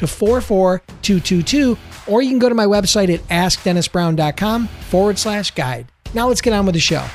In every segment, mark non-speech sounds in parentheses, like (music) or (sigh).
to 44222, or you can go to my website at askdennisbrown.com forward slash guide. Now let's get on with the show.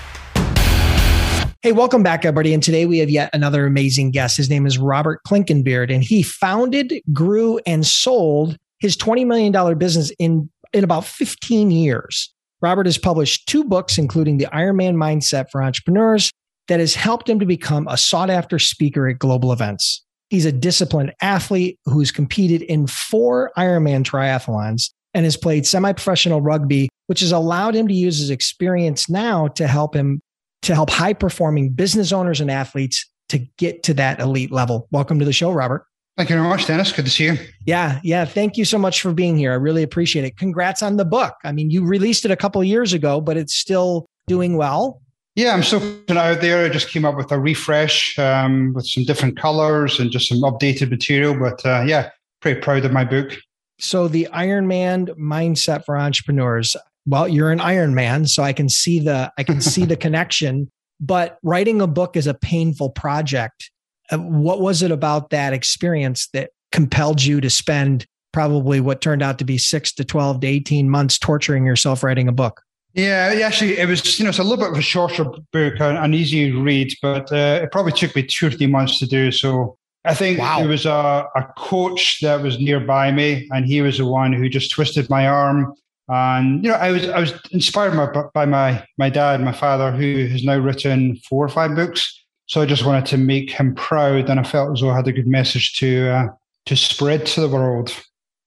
Hey, welcome back, everybody. And today we have yet another amazing guest. His name is Robert Clinkenbeard, and he founded, grew, and sold his $20 million business in, in about 15 years. Robert has published two books, including The Ironman Mindset for Entrepreneurs, that has helped him to become a sought after speaker at global events. He's a disciplined athlete who's competed in four Ironman triathlons and has played semi professional rugby, which has allowed him to use his experience now to help him to help high performing business owners and athletes to get to that elite level. Welcome to the show, Robert. Thank you very much, Dennis. Good to see you. Yeah, yeah. Thank you so much for being here. I really appreciate it. Congrats on the book. I mean, you released it a couple years ago, but it's still doing well. Yeah, I'm still out there. I just came up with a refresh um, with some different colors and just some updated material. But uh, yeah, pretty proud of my book. So the Iron Man mindset for entrepreneurs. Well, you're an Iron Man, so I can see the I can see the (laughs) connection. But writing a book is a painful project. What was it about that experience that compelled you to spend probably what turned out to be six to 12 to 18 months torturing yourself writing a book? Yeah, actually, it was you know it's a little bit of a shorter book, an easy read, but uh, it probably took me two or three months to do. So I think wow. there was a, a coach that was nearby me, and he was the one who just twisted my arm. And you know, I was I was inspired by, by my my dad, my father, who has now written four or five books. So I just wanted to make him proud, and I felt as though I had a good message to uh, to spread to the world.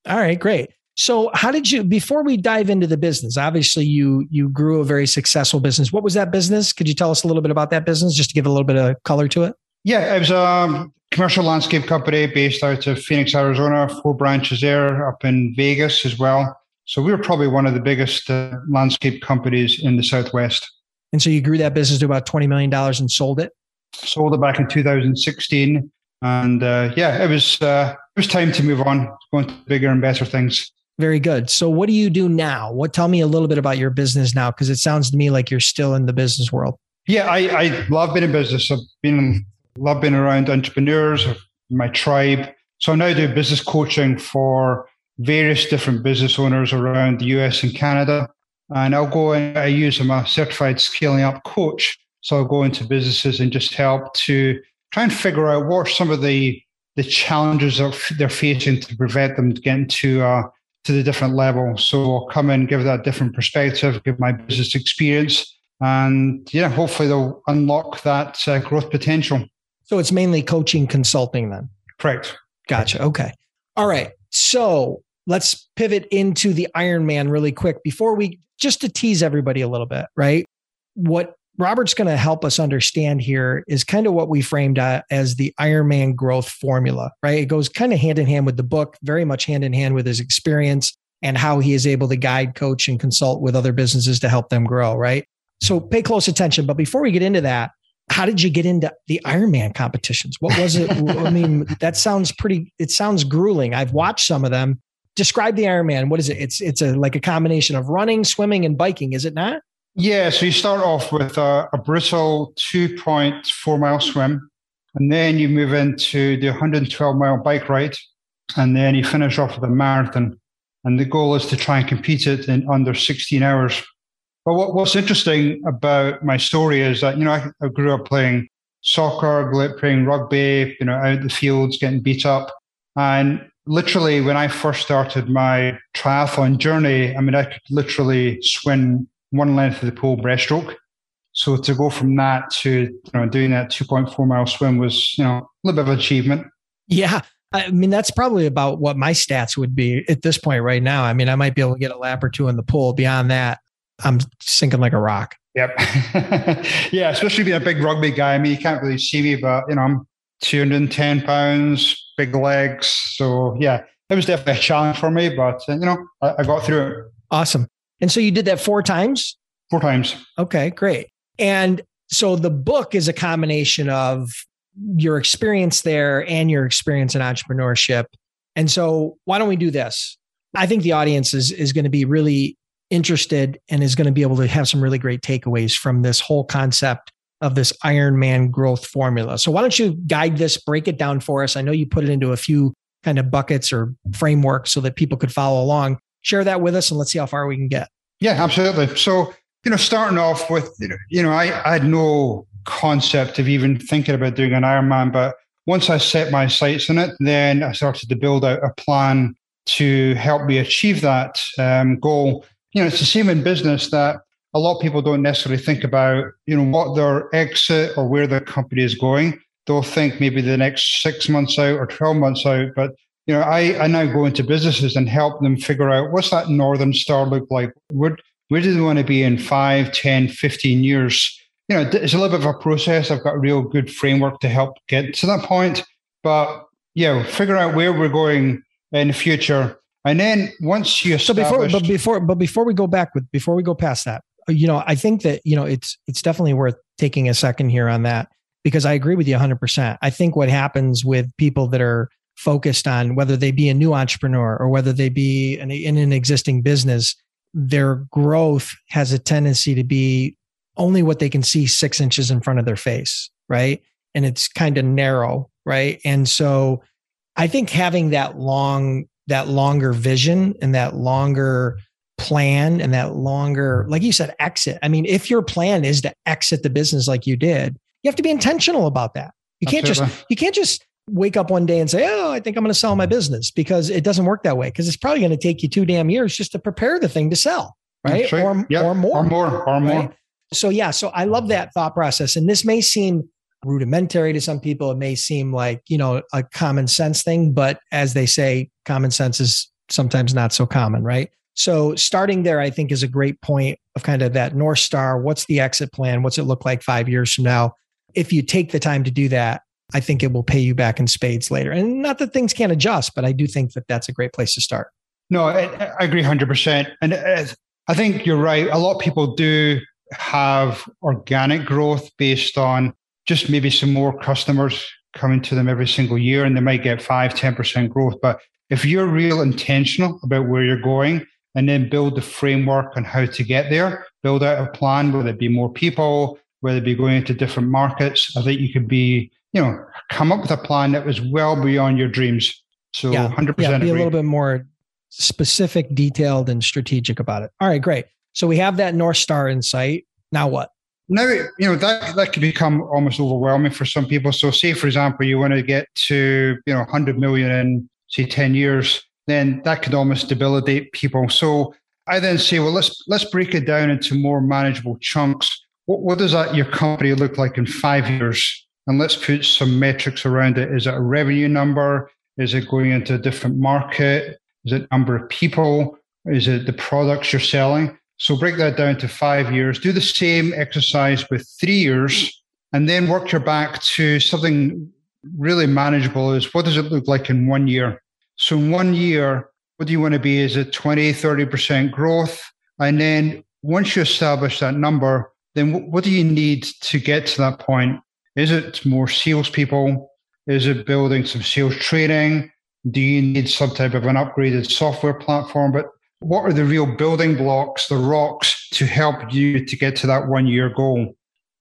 All right, great. So how did you before we dive into the business? Obviously you you grew a very successful business. What was that business? Could you tell us a little bit about that business just to give a little bit of color to it? Yeah, it was a commercial landscape company based out of Phoenix, Arizona, four branches there up in Vegas as well. So we were probably one of the biggest uh, landscape companies in the Southwest. And so you grew that business to about $20 million and sold it? Sold it back in 2016. And uh, yeah, it was uh, it was time to move on, going to bigger and better things. Very good. So what do you do now? What tell me a little bit about your business now because it sounds to me like you're still in the business world. Yeah, I, I love being in business. I've been love being around entrepreneurs, my tribe. So I now do business coaching for various different business owners around the US and Canada. And I'll go and I use I'm a certified scaling up coach. So I'll go into businesses and just help to try and figure out what are some of the the challenges that they're facing to prevent them getting to to the different levels. So I'll come in, give that different perspective, give my business experience, and yeah, hopefully they'll unlock that uh, growth potential. So it's mainly coaching, consulting, then. Correct. Gotcha. Okay. All right. So let's pivot into the Ironman really quick before we just to tease everybody a little bit, right? What Robert's going to help us understand here is kind of what we framed uh, as the Ironman growth formula, right? It goes kind of hand in hand with the book, very much hand in hand with his experience and how he is able to guide, coach, and consult with other businesses to help them grow, right? So pay close attention. But before we get into that, how did you get into the Ironman competitions? What was it? I mean, that sounds pretty, it sounds grueling. I've watched some of them. Describe the Ironman. What is it? It's, it's a, like a combination of running, swimming, and biking, is it not? Yeah, so you start off with a, a brutal 2.4 mile swim, and then you move into the 112 mile bike ride, and then you finish off with a marathon. And the goal is to try and compete it in under 16 hours. But what, what's interesting about my story is that, you know, I, I grew up playing soccer, playing rugby, you know, out in the fields, getting beat up. And literally, when I first started my triathlon journey, I mean, I could literally swim one length of the pool breaststroke. So to go from that to you know doing that 2.4 mile swim was you know a little bit of achievement. Yeah. I mean, that's probably about what my stats would be at this point right now. I mean, I might be able to get a lap or two in the pool. Beyond that, I'm sinking like a rock. Yep. (laughs) yeah, especially being a big rugby guy. I mean, you can't really see me, but you know, I'm 210 pounds, big legs. So yeah, it was definitely a challenge for me, but uh, you know, I, I got through it. Awesome. And so you did that four times? Four times. Okay, great. And so the book is a combination of your experience there and your experience in entrepreneurship. And so why don't we do this? I think the audience is is going to be really interested and is going to be able to have some really great takeaways from this whole concept of this Ironman growth formula. So why don't you guide this, break it down for us? I know you put it into a few kind of buckets or frameworks so that people could follow along. Share that with us and let's see how far we can get. Yeah, absolutely. So, you know, starting off with, you know, I, I had no concept of even thinking about doing an Ironman, but once I set my sights on it, then I started to build out a plan to help me achieve that um, goal. You know, it's the same in business that a lot of people don't necessarily think about, you know, what their exit or where their company is going. They'll think maybe the next six months out or 12 months out. But, you know, I, I now go into businesses and help them figure out what's that Northern Star look like? Where, where do they want to be in 5, 10, 15 years? You know, it's a little bit of a process. I've got a real good framework to help get to that point. But, yeah, figure out where we're going in the future. And then once you so before but before but before we go back with before we go past that, you know, I think that, you know, it's, it's definitely worth taking a second here on that because I agree with you 100%. I think what happens with people that are focused on whether they be a new entrepreneur or whether they be in, in an existing business, their growth has a tendency to be only what they can see six inches in front of their face, right? And it's kind of narrow, right? And so I think having that long, that longer vision and that longer plan and that longer, like you said, exit. I mean, if your plan is to exit the business like you did, you have to be intentional about that. You can't just you can't just wake up one day and say, "Oh, I think I'm going to sell my business," because it doesn't work that way. Because it's probably going to take you two damn years just to prepare the thing to sell, right? Or, yep. or more, or more, or more. Right? So yeah, so I love that thought process, and this may seem rudimentary to some people. It may seem like you know a common sense thing, but as they say, common sense is sometimes not so common, right? So starting there, I think is a great point of kind of that North Star. What's the exit plan? What's it look like five years from now? If you take the time to do that, I think it will pay you back in spades later. And not that things can't adjust, but I do think that that's a great place to start. No, I, I agree 100%. And I think you're right. A lot of people do have organic growth based on just maybe some more customers coming to them every single year and they might get 5 10% growth but if you're real intentional about where you're going and then build the framework on how to get there, build out a plan, whether it be more people, whether it be going into different markets. I think you could be, you know, come up with a plan that was well beyond your dreams. So yeah, 100% yeah, be agree. a little bit more specific, detailed, and strategic about it. All right, great. So we have that North Star in sight. Now what? Now, you know, that, that could become almost overwhelming for some people. So say, for example, you want to get to, you know, 100 million in, say, 10 years then that could almost debilitate people. So I then say, well, let's let's break it down into more manageable chunks. What, what does that your company look like in five years? And let's put some metrics around it. Is it a revenue number? Is it going into a different market? Is it number of people? Is it the products you're selling? So break that down to five years. Do the same exercise with three years, and then work your back to something really manageable. Is what does it look like in one year? So in one year, what do you want to be? Is it 20, 30% growth? And then once you establish that number, then what do you need to get to that point? Is it more salespeople? Is it building some sales training? Do you need some type of an upgraded software platform? But what are the real building blocks, the rocks to help you to get to that one year goal?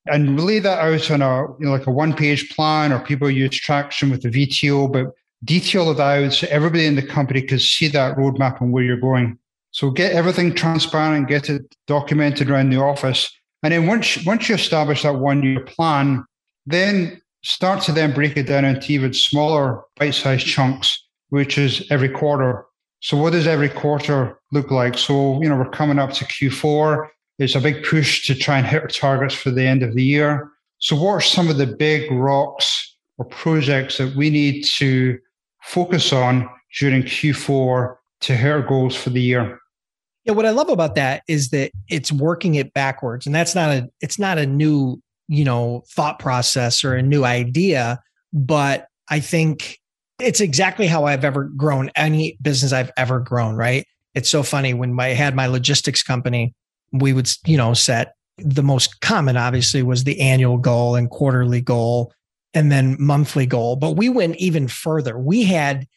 And lay that out on a you know, like a one page plan, or people use traction with the VTO, but detail it out so everybody in the company can see that roadmap and where you're going. So get everything transparent, get it documented around the office. And then once, once you establish that one year plan, then start to then break it down into even smaller bite-sized chunks. which is every quarter. So what does every quarter look like? So, you know, we're coming up to Q4. It's a big push to try and hit our targets for the end of the year. So what are some of the big rocks or projects that we need to focus on during Q4 to hit our goals for the year? Yeah, what I love about that is that it's working it backwards. And that's not a it's not a new, you know, thought process or a new idea, but I think it's exactly how I've ever grown any business I've ever grown, right? It's so funny when I had my logistics company, we would, you know, set the most common obviously was the annual goal and quarterly goal and then monthly goal, but we went even further. We had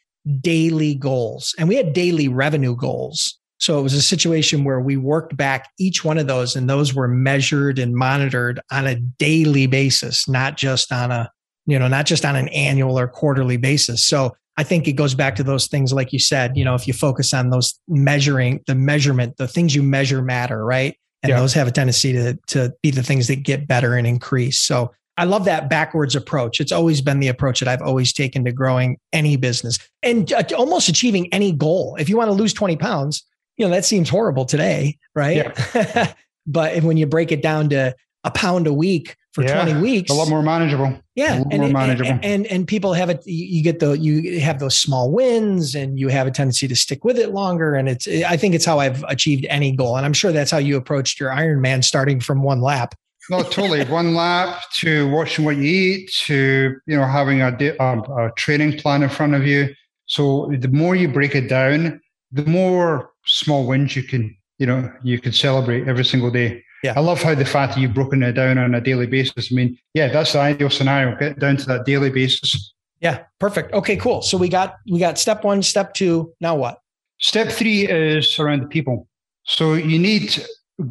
daily goals and we had daily revenue goals. So it was a situation where we worked back each one of those and those were measured and monitored on a daily basis, not just on a you know, not just on an annual or quarterly basis. So I think it goes back to those things, like you said, you know, if you focus on those measuring, the measurement, the things you measure matter, right? And yeah. those have a tendency to, to be the things that get better and increase. So I love that backwards approach. It's always been the approach that I've always taken to growing any business and uh, almost achieving any goal. If you want to lose 20 pounds, you know, that seems horrible today, right? Yeah. (laughs) but when you break it down to a pound a week for yeah, 20 weeks a lot more manageable yeah and, more manageable. And, and, and people have it you get the you have those small wins and you have a tendency to stick with it longer and it's i think it's how i've achieved any goal and i'm sure that's how you approached your ironman starting from one lap no totally (laughs) one lap to watching what you eat to you know having a, um, a training plan in front of you so the more you break it down the more small wins you can you know you can celebrate every single day yeah. I love how the fact that you've broken it down on a daily basis. I mean, yeah, that's the ideal scenario. Get down to that daily basis. Yeah, perfect. Okay, cool. So we got we got step one, step two. Now what? Step three is around the people. So you need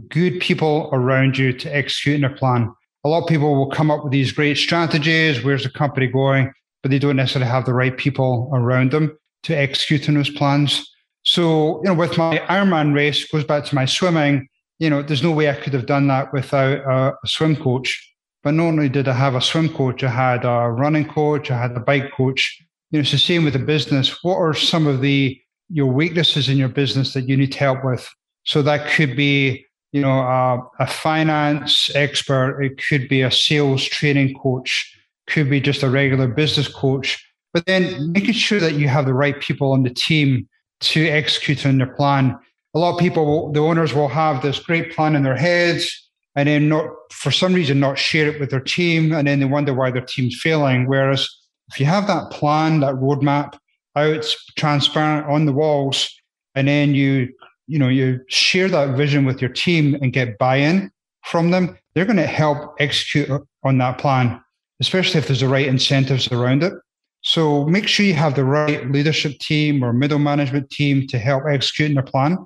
good people around you to execute in a plan. A lot of people will come up with these great strategies. Where's the company going? But they don't necessarily have the right people around them to execute on those plans. So, you know, with my Ironman race, goes back to my swimming you know, there's no way I could have done that without a, a swim coach. But not only did I have a swim coach, I had a running coach, I had a bike coach. You know, it's the same with the business. What are some of the your weaknesses in your business that you need help with? So that could be, you know, a, a finance expert. It could be a sales training coach. Could be just a regular business coach. But then making sure that you have the right people on the team to execute on their plan a lot of people, the owners will have this great plan in their heads and then not, for some reason, not share it with their team. And then they wonder why their team's failing. Whereas if you have that plan, that roadmap out, transparent on the walls, and then you, you know, you share that vision with your team and get buy-in from them, they're going to help execute on that plan, especially if there's the right incentives around it. So make sure you have the right leadership team or middle management team to help execute the plan.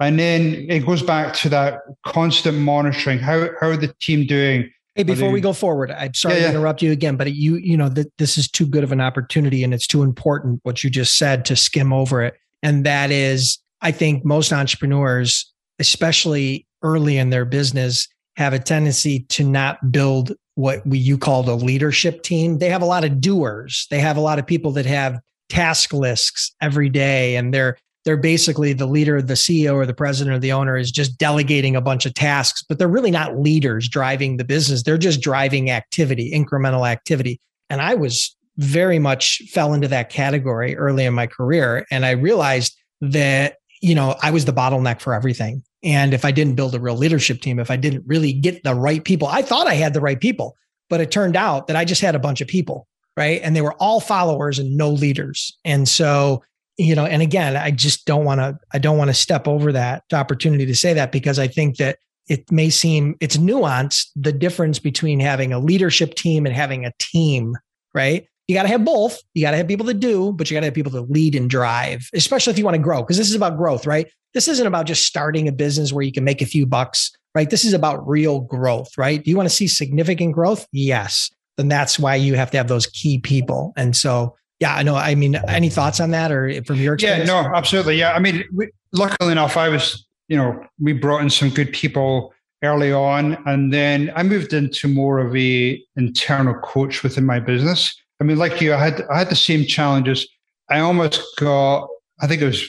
And then it goes back to that constant monitoring. How how are the team doing? Hey, before we go forward, I'm sorry yeah, yeah. to interrupt you again, but you you know that this is too good of an opportunity, and it's too important what you just said to skim over it. And that is, I think most entrepreneurs, especially early in their business, have a tendency to not build what we you call the leadership team. They have a lot of doers. They have a lot of people that have task lists every day, and they're they're basically the leader, the CEO or the president or the owner is just delegating a bunch of tasks, but they're really not leaders driving the business. They're just driving activity, incremental activity. And I was very much fell into that category early in my career. And I realized that, you know, I was the bottleneck for everything. And if I didn't build a real leadership team, if I didn't really get the right people, I thought I had the right people, but it turned out that I just had a bunch of people, right? And they were all followers and no leaders. And so you know and again i just don't want to i don't want to step over that opportunity to say that because i think that it may seem it's nuanced the difference between having a leadership team and having a team right you got to have both you got to have people that do but you got to have people that lead and drive especially if you want to grow because this is about growth right this isn't about just starting a business where you can make a few bucks right this is about real growth right do you want to see significant growth yes then that's why you have to have those key people and so yeah, I know. I mean, any thoughts on that or from your experience? Yeah, no, absolutely. Yeah. I mean, we, luckily enough, I was, you know, we brought in some good people early on. And then I moved into more of a internal coach within my business. I mean, like you, I had, I had the same challenges. I almost got, I think it was,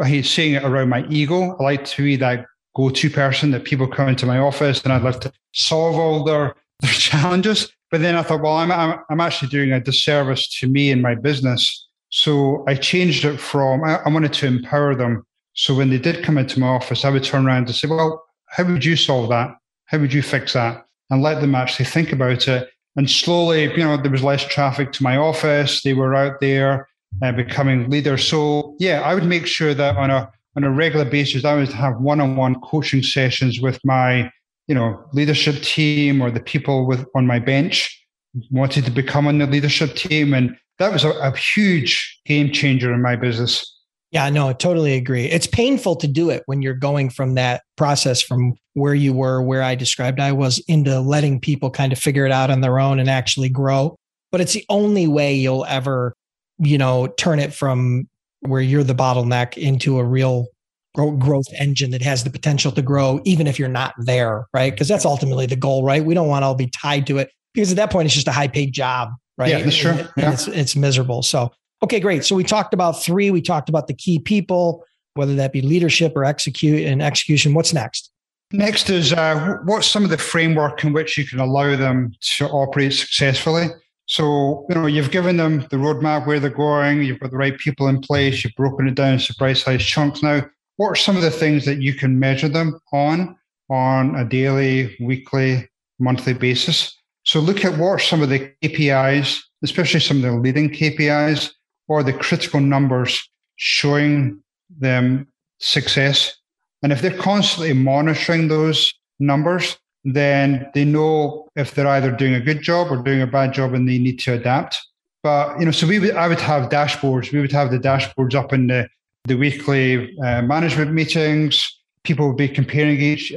I hate saying it around my ego. I like to be that go to person that people come into my office and I'd love to solve all their, (laughs) their challenges. But then I thought, well, I'm, I'm, I'm actually doing a disservice to me and my business. So I changed it from, I, I wanted to empower them. So when they did come into my office, I would turn around and say, well, how would you solve that? How would you fix that? And let them actually think about it. And slowly, you know, there was less traffic to my office. They were out there uh, becoming leaders. So yeah, I would make sure that on a on a regular basis, I would have one-on-one coaching sessions with my, you know, leadership team or the people with on my bench wanted to become on the leadership team. And that was a, a huge game changer in my business. Yeah, no, I totally agree. It's painful to do it when you're going from that process from where you were, where I described I was, into letting people kind of figure it out on their own and actually grow. But it's the only way you'll ever, you know, turn it from where you're the bottleneck into a real growth engine that has the potential to grow, even if you're not there, right? Because that's ultimately the goal, right? We don't want to all be tied to it because at that point it's just a high paid job, right? Yeah, that's true. And, yeah. it's, it's miserable. So Okay, great. So we talked about three. We talked about the key people, whether that be leadership or execute and execution. What's next? Next is uh, what's some of the framework in which you can allow them to operate successfully. So, you know, you've given them the roadmap where they're going, you've got the right people in place, you've broken it down into bite sized chunks. Now, what are some of the things that you can measure them on on a daily, weekly, monthly basis? So look at what are some of the KPIs, especially some of the leading KPIs or the critical numbers showing them success. And if they're constantly monitoring those numbers, then they know if they're either doing a good job or doing a bad job and they need to adapt. But, you know, so we would, I would have dashboards. We would have the dashboards up in the, the weekly uh, management meetings. People would be comparing each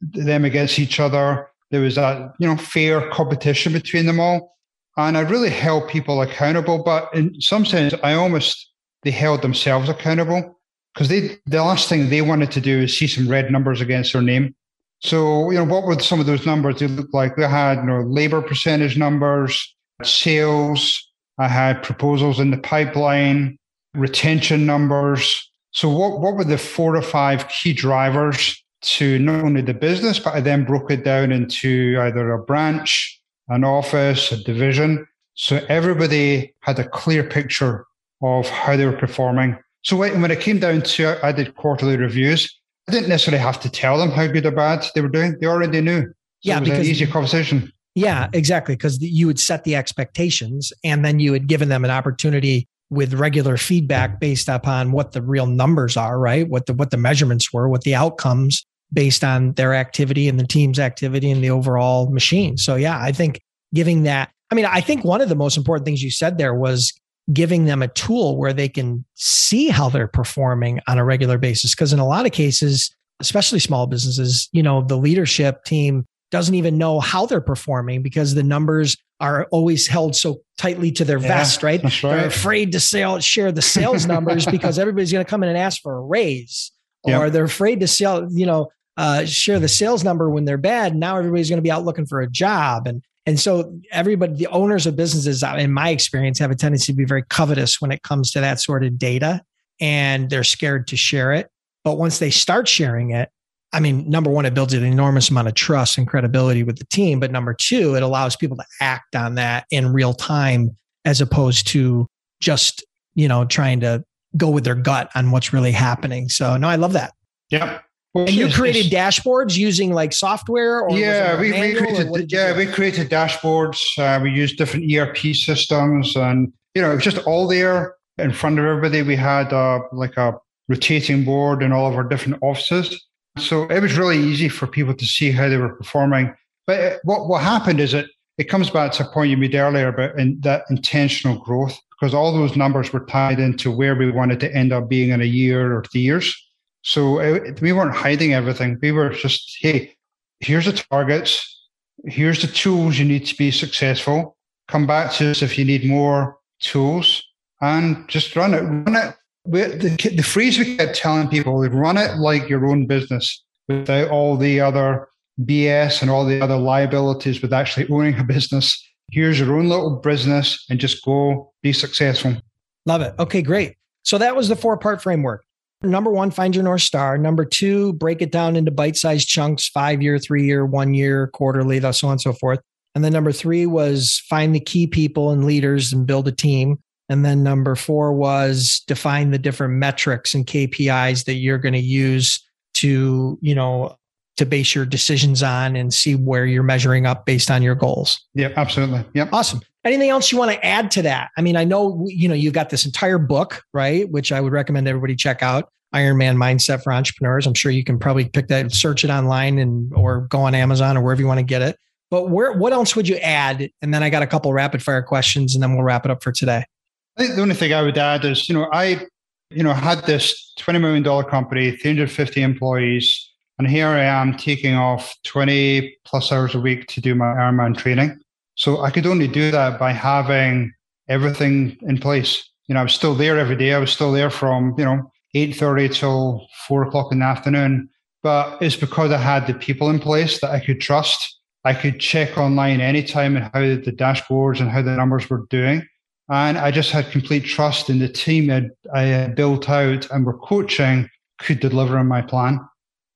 them against each other. There was a, you know, fair competition between them all and I really held people accountable. But in some sense, I almost they held themselves accountable because they the last thing they wanted to do is see some red numbers against their name. So you know, what were some of those numbers? They looked like they had you know labor percentage numbers, sales. I had proposals in the pipeline, retention numbers. So what what were the four or five key drivers to not only the business, but I then broke it down into either a branch, an office, a division. So everybody had a clear picture of how they were performing. So when it came down to it, I did quarterly reviews, I didn't necessarily have to tell them how good or bad they were doing. They already knew. So yeah, it was because, an easy conversation. Yeah, exactly. Because you would set the expectations and then you had given them an opportunity with regular feedback based upon what the real numbers are, right? What the what the measurements were, what the outcomes based on their activity and the team's activity and the overall machine. So yeah, I think giving that, I mean, I think one of the most important things you said there was giving them a tool where they can see how they're performing on a regular basis. Cause in a lot of cases, especially small businesses, you know, the leadership team doesn't even know how they're performing because the numbers are always held so tightly to their yeah, vest, right? right? They're afraid to sell, share the sales numbers because everybody's going to come in and ask for a raise, yep. or they're afraid to sell, you know, uh, share the sales number when they're bad. Now everybody's going to be out looking for a job, and and so everybody, the owners of businesses, uh, in my experience, have a tendency to be very covetous when it comes to that sort of data, and they're scared to share it. But once they start sharing it, I mean, number one, it builds an enormous amount of trust and credibility with the team. But number two, it allows people to act on that in real time as opposed to just, you know, trying to go with their gut on what's really happening. So no, I love that. Yep. And you created dashboards using like software or yeah, we, we created yeah, we created dashboards. Uh, we used different ERP systems, and you know, it was just all there in front of everybody. We had uh, like a rotating board in all of our different offices, so it was really easy for people to see how they were performing. But uh, what what happened is it it comes back to a point you made earlier about in, that intentional growth because all those numbers were tied into where we wanted to end up being in a year or two years. So it, we weren't hiding everything. We were just, hey, here's the targets. Here's the tools you need to be successful. Come back to us if you need more tools and just run it. Run it. The, the phrase we kept telling people, run it like your own business without all the other BS and all the other liabilities with actually (laughs) owning a business. Here's your own little business and just go be successful. Love it. Okay, great. So that was the four part framework. Number one, find your North Star. Number two, break it down into bite sized chunks five year, three year, one year, quarterly, so on and so forth. And then number three was find the key people and leaders and build a team. And then number four was define the different metrics and KPIs that you're going to use to, you know, to base your decisions on and see where you're measuring up based on your goals. Yep, absolutely. Yep. Awesome. Anything else you want to add to that? I mean, I know you know you've got this entire book, right? Which I would recommend everybody check out. Ironman Mindset for Entrepreneurs. I'm sure you can probably pick that, search it online, and or go on Amazon or wherever you want to get it. But where, what else would you add? And then I got a couple rapid fire questions, and then we'll wrap it up for today. I think the only thing I would add is, you know, I, you know, had this twenty million dollar company, 350 employees, and here I am taking off 20 plus hours a week to do my Ironman training. So I could only do that by having everything in place. You know, I was still there every day. I was still there from, you know, 8.30 till 4 o'clock in the afternoon. But it's because I had the people in place that I could trust. I could check online anytime and how the dashboards and how the numbers were doing. And I just had complete trust in the team I had built out and were coaching could deliver on my plan.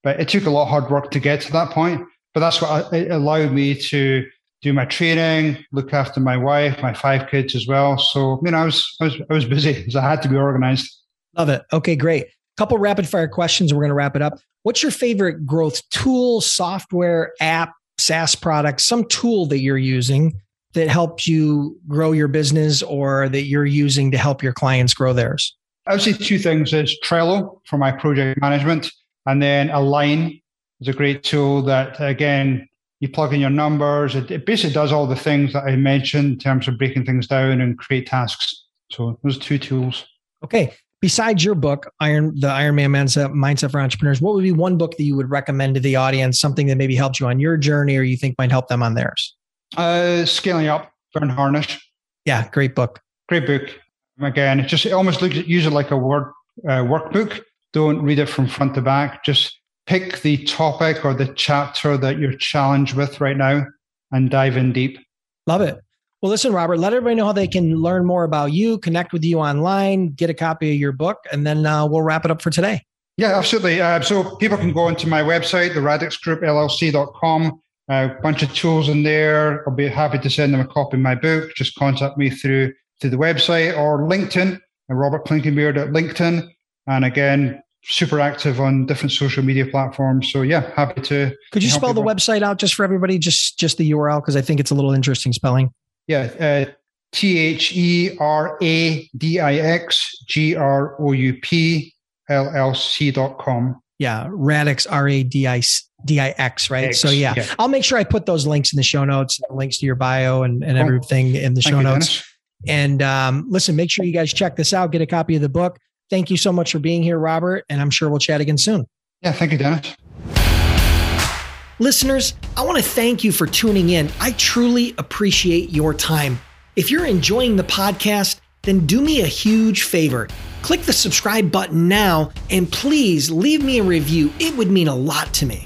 But it took a lot of hard work to get to that point. But that's what it allowed me to do my training, look after my wife, my five kids as well. So, you know, I was, I was, I was busy (laughs) so I had to be organized. Love it. Okay, great. Couple rapid fire questions. We're going to wrap it up. What's your favorite growth tool, software, app, SaaS product, some tool that you're using that helps you grow your business or that you're using to help your clients grow theirs? I would say two things is Trello for my project management and then Align is a great tool that again you plug in your numbers. It, it, basically does all the things that I mentioned in terms of breaking things down and create tasks. So those two tools. Okay. Besides your book, Iron the Iron Man Mindset, Mindset for Entrepreneurs, what would be one book that you would recommend to the audience? Something that maybe helped you on your journey, or you think might help them on theirs? Uh, Scaling Up, Verne Harnish. Yeah, great book. Great book. Again, it just it almost looks use it like a word uh, workbook. Don't read it from front to back. Just pick the topic or the chapter that you're challenged with right now and dive in deep. Love it. Well, listen, Robert, let everybody know how they can learn more about you, connect with you online, get a copy of your book, and then uh, we'll wrap it up for today. Yeah, absolutely. Uh, so people can go onto my website, the radixgroupllc.com. A uh, bunch of tools in there. I'll be happy to send them a copy of my book. Just contact me through through the website or LinkedIn, Robert Clinkenbeard at LinkedIn. And again, super active on different social media platforms. So yeah, happy to. Could you spell the website out just for everybody? Just just the URL because I think it's a little interesting spelling. Yeah, uh, T H E R A D I X G R O U P L L C dot com. Yeah, Radix R A D I D I X, right? X, so yeah. yeah. I'll make sure I put those links in the show notes, links to your bio and, and everything in the show Thank notes. You, and um, listen, make sure you guys check this out. Get a copy of the book. Thank you so much for being here, Robert. And I'm sure we'll chat again soon. Yeah, thank you, Dennis. Listeners, I want to thank you for tuning in. I truly appreciate your time. If you're enjoying the podcast, then do me a huge favor. Click the subscribe button now and please leave me a review. It would mean a lot to me.